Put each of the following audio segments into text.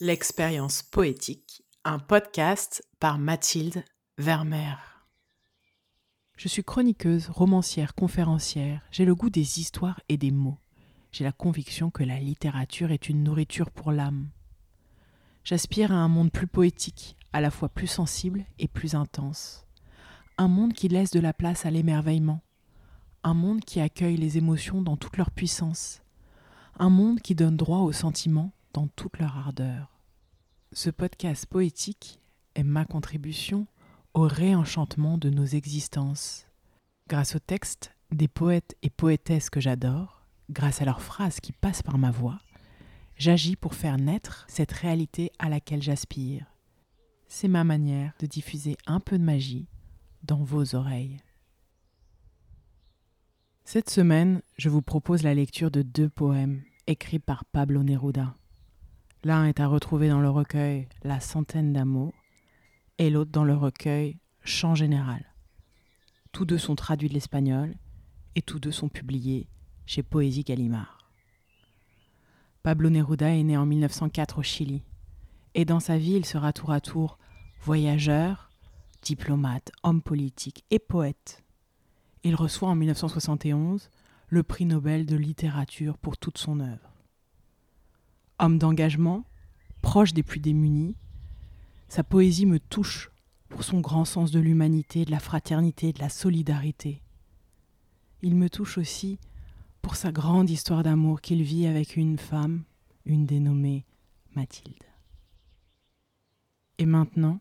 L'expérience poétique, un podcast par Mathilde Vermeer. Je suis chroniqueuse, romancière, conférencière, j'ai le goût des histoires et des mots. J'ai la conviction que la littérature est une nourriture pour l'âme. J'aspire à un monde plus poétique, à la fois plus sensible et plus intense. Un monde qui laisse de la place à l'émerveillement. Un monde qui accueille les émotions dans toute leur puissance. Un monde qui donne droit aux sentiments dans toute leur ardeur. Ce podcast poétique est ma contribution au réenchantement de nos existences. Grâce aux textes des poètes et poétesses que j'adore, grâce à leurs phrases qui passent par ma voix, j'agis pour faire naître cette réalité à laquelle j'aspire. C'est ma manière de diffuser un peu de magie dans vos oreilles. Cette semaine, je vous propose la lecture de deux poèmes écrits par Pablo Neruda. L'un est à retrouver dans le recueil La centaine d'amour et l'autre dans le recueil Chant général. Tous deux sont traduits de l'espagnol et tous deux sont publiés chez Poésie Gallimard. Pablo Neruda est né en 1904 au Chili et dans sa vie il sera tour à tour voyageur, diplomate, homme politique et poète. Il reçoit en 1971 le prix Nobel de littérature pour toute son œuvre. D'engagement, proche des plus démunis, sa poésie me touche pour son grand sens de l'humanité, de la fraternité, de la solidarité. Il me touche aussi pour sa grande histoire d'amour qu'il vit avec une femme, une dénommée Mathilde. Et maintenant,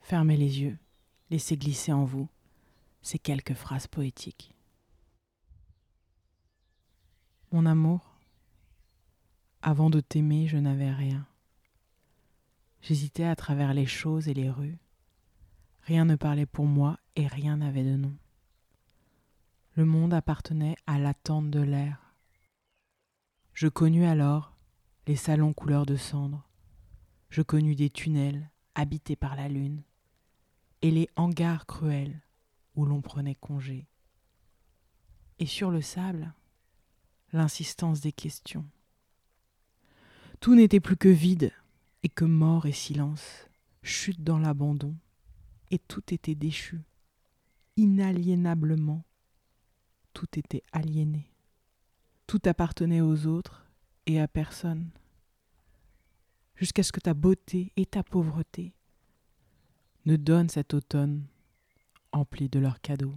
fermez les yeux, laissez glisser en vous ces quelques phrases poétiques. Mon amour, avant de t'aimer, je n'avais rien. J'hésitais à travers les choses et les rues. Rien ne parlait pour moi et rien n'avait de nom. Le monde appartenait à l'attente de l'air. Je connus alors les salons couleur de cendre. Je connus des tunnels habités par la lune et les hangars cruels où l'on prenait congé. Et sur le sable, l'insistance des questions. Tout n'était plus que vide, et que mort et silence, chute dans l'abandon, et tout était déchu, inaliénablement, tout était aliéné, tout appartenait aux autres et à personne, jusqu'à ce que ta beauté et ta pauvreté ne donnent cet automne empli de leurs cadeaux.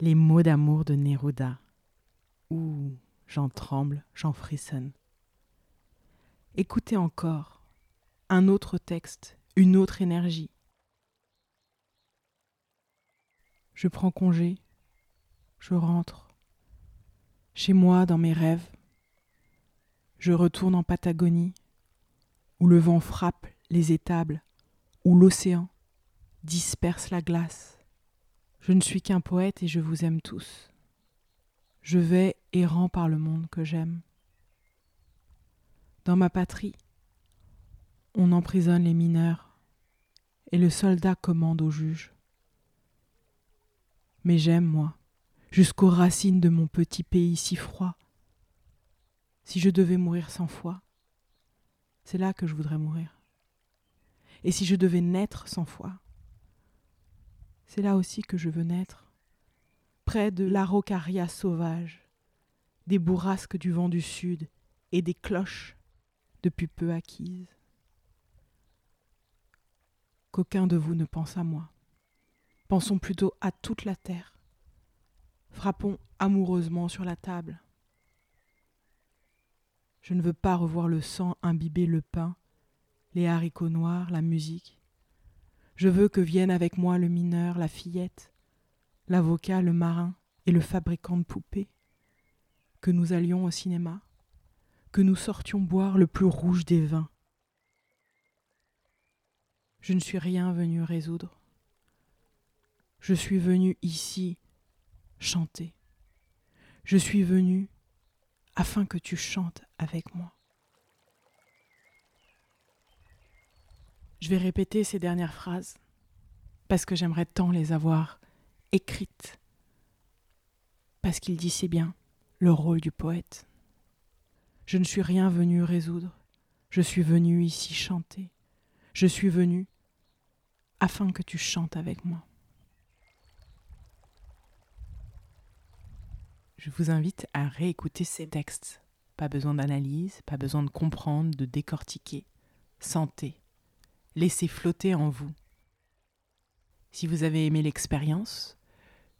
Les mots d'amour de Neruda. J'en tremble, j'en frissonne. Écoutez encore un autre texte, une autre énergie. Je prends congé, je rentre, chez moi dans mes rêves, je retourne en Patagonie, où le vent frappe les étables, où l'océan disperse la glace. Je ne suis qu'un poète et je vous aime tous. Je vais errant par le monde que j'aime. Dans ma patrie, on emprisonne les mineurs et le soldat commande au juge. Mais j'aime, moi, jusqu'aux racines de mon petit pays si froid. Si je devais mourir sans foi, c'est là que je voudrais mourir. Et si je devais naître sans foi, c'est là aussi que je veux naître près de l'araucaria sauvage, des bourrasques du vent du sud et des cloches depuis peu acquises. Qu'aucun de vous ne pense à moi. Pensons plutôt à toute la terre. Frappons amoureusement sur la table. Je ne veux pas revoir le sang imbiber le pain, les haricots noirs, la musique. Je veux que vienne avec moi le mineur, la fillette, l'avocat, le marin et le fabricant de poupées, que nous allions au cinéma, que nous sortions boire le plus rouge des vins. Je ne suis rien venu résoudre. Je suis venu ici chanter. Je suis venu afin que tu chantes avec moi. Je vais répéter ces dernières phrases parce que j'aimerais tant les avoir écrite, parce qu'il dit si bien le rôle du poète. Je ne suis rien venu résoudre. Je suis venu ici chanter. Je suis venu afin que tu chantes avec moi. Je vous invite à réécouter ces textes. Pas besoin d'analyse, pas besoin de comprendre, de décortiquer. Sentez. Laissez flotter en vous. Si vous avez aimé l'expérience,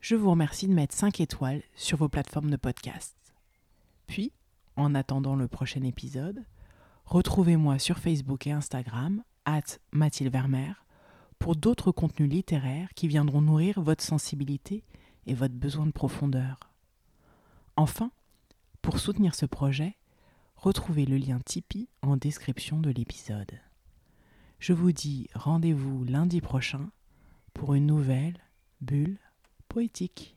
je vous remercie de mettre 5 étoiles sur vos plateformes de podcast. Puis, en attendant le prochain épisode, retrouvez-moi sur Facebook et Instagram, at Mathilde Vermeer, pour d'autres contenus littéraires qui viendront nourrir votre sensibilité et votre besoin de profondeur. Enfin, pour soutenir ce projet, retrouvez le lien Tipeee en description de l'épisode. Je vous dis rendez-vous lundi prochain pour une nouvelle bulle poétique.